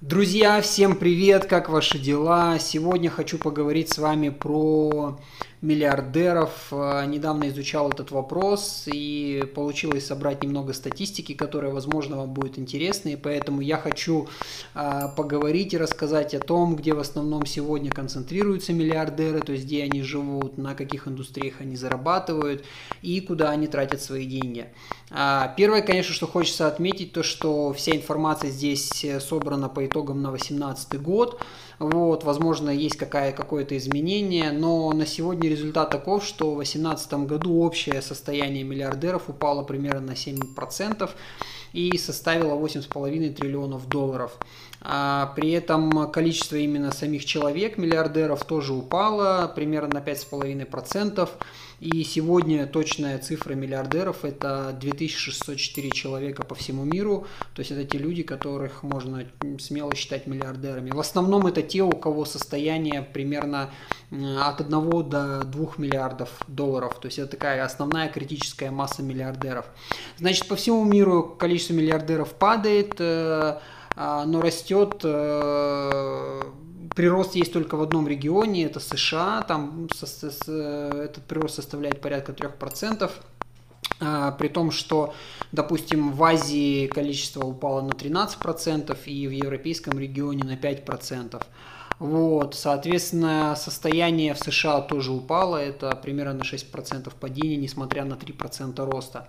Друзья, всем привет, как ваши дела? Сегодня хочу поговорить с вами про миллиардеров. Э, недавно изучал этот вопрос и получилось собрать немного статистики, которая, возможно, вам будет интересна. И поэтому я хочу э, поговорить и рассказать о том, где в основном сегодня концентрируются миллиардеры, то есть где они живут, на каких индустриях они зарабатывают и куда они тратят свои деньги. А, первое, конечно, что хочется отметить, то что вся информация здесь э, собрана по итогам на 2018 год. Вот, возможно, есть какая, какое-то изменение, но на сегодня результат таков, что в 2018 году общее состояние миллиардеров упало примерно на 7% и составило 8,5 триллионов долларов. А при этом количество именно самих человек, миллиардеров, тоже упало примерно на 5,5%. И сегодня точная цифра миллиардеров это 2604 человека по всему миру. То есть это те люди, которых можно смело считать миллиардерами. В основном это те, у кого состояние примерно от 1 до 2 миллиардов долларов. То есть это такая основная критическая масса миллиардеров. Значит, по всему миру количество миллиардеров падает, э, а, но растет э, прирост есть только в одном регионе, это США, там этот прирост составляет порядка 3%. А, при том, что, допустим, в Азии количество упало на 13% и в европейском регионе на 5%. Вот, соответственно, состояние в США тоже упало, это примерно на 6% падения, несмотря на 3% роста.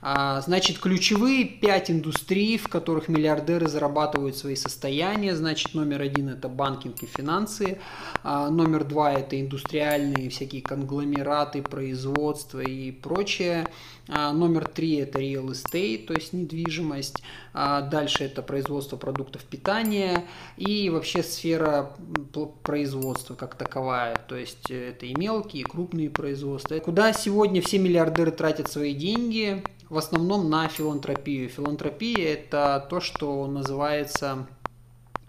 А, значит, ключевые 5 индустрий, в которых миллиардеры зарабатывают свои состояния, значит, номер один это банкинг и финансы, а, номер два это индустриальные всякие конгломераты, производство и прочее, а, номер три это real estate, то есть недвижимость, дальше это производство продуктов питания и вообще сфера производства как таковая, то есть э, это и мелкие, и крупные производства. Куда сегодня все миллиардеры тратят свои деньги? В основном на филантропию. Филантропия это то, что называется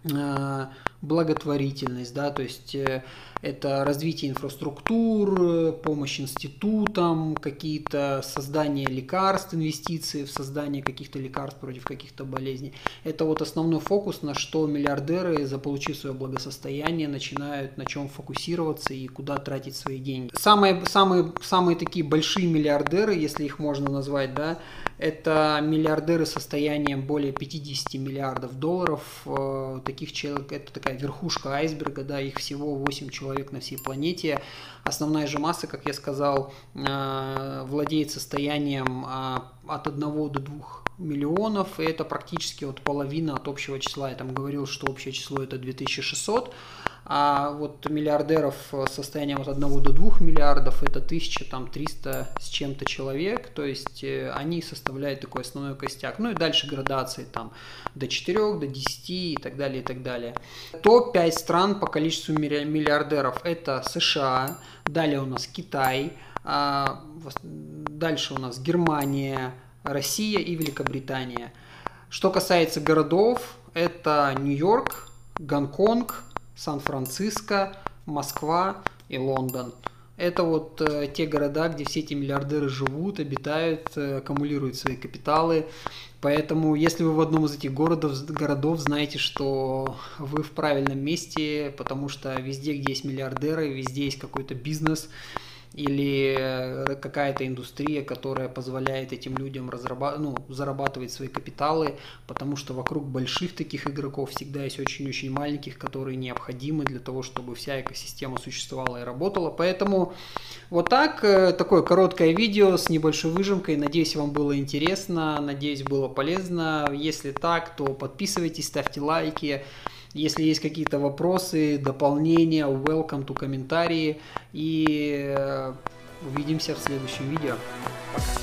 э, благотворительность, да, то есть э, это развитие инфраструктур, помощь институтам, какие-то создание лекарств, инвестиции в создание каких-то лекарств против каких-то болезней. Это вот основной фокус, на что миллиардеры, заполучив свое благосостояние, начинают на чем фокусироваться и куда тратить свои деньги. Самые, самые, самые такие большие миллиардеры, если их можно назвать, да, это миллиардеры состоянием более 50 миллиардов долларов. Э, таких человек, это такая верхушка айсберга, да, их всего 8 человек на всей планете. Основная же масса, как я сказал, э, владеет состоянием э, от 1 до 2 миллионов, и это практически вот половина от общего числа. Я там говорил, что общее число это 2600, а вот миллиардеров с состоянием от 1 до 2 миллиардов это 1300 с чем-то человек, то есть э, они составляют такой основной костяк. Ну и дальше градации там до 4, до 10 и так далее, и так далее. Топ-5 стран по количеству миллиардеров это США, далее у нас Китай, а, дальше у нас Германия, Россия и Великобритания. Что касается городов, это Нью-Йорк, Гонконг, Сан-Франциско, Москва и Лондон. Это вот э, те города, где все эти миллиардеры живут, обитают, э, аккумулируют свои капиталы. Поэтому, если вы в одном из этих городов, городов, знаете, что вы в правильном месте, потому что везде, где есть миллиардеры, везде есть какой-то бизнес, или э, какая-то индустрия, которая позволяет этим людям разраба- ну, зарабатывать свои капиталы, потому что вокруг больших таких игроков всегда есть очень-очень маленьких, которые необходимы для того, чтобы вся экосистема существовала и работала. Поэтому вот так, э, такое короткое видео с небольшой выжимкой. Надеюсь, вам было интересно, надеюсь, было полезно. Если так, то подписывайтесь, ставьте лайки. Если есть какие-то вопросы, дополнения, welcome to комментарии. И э, увидимся в следующем видео. Пока.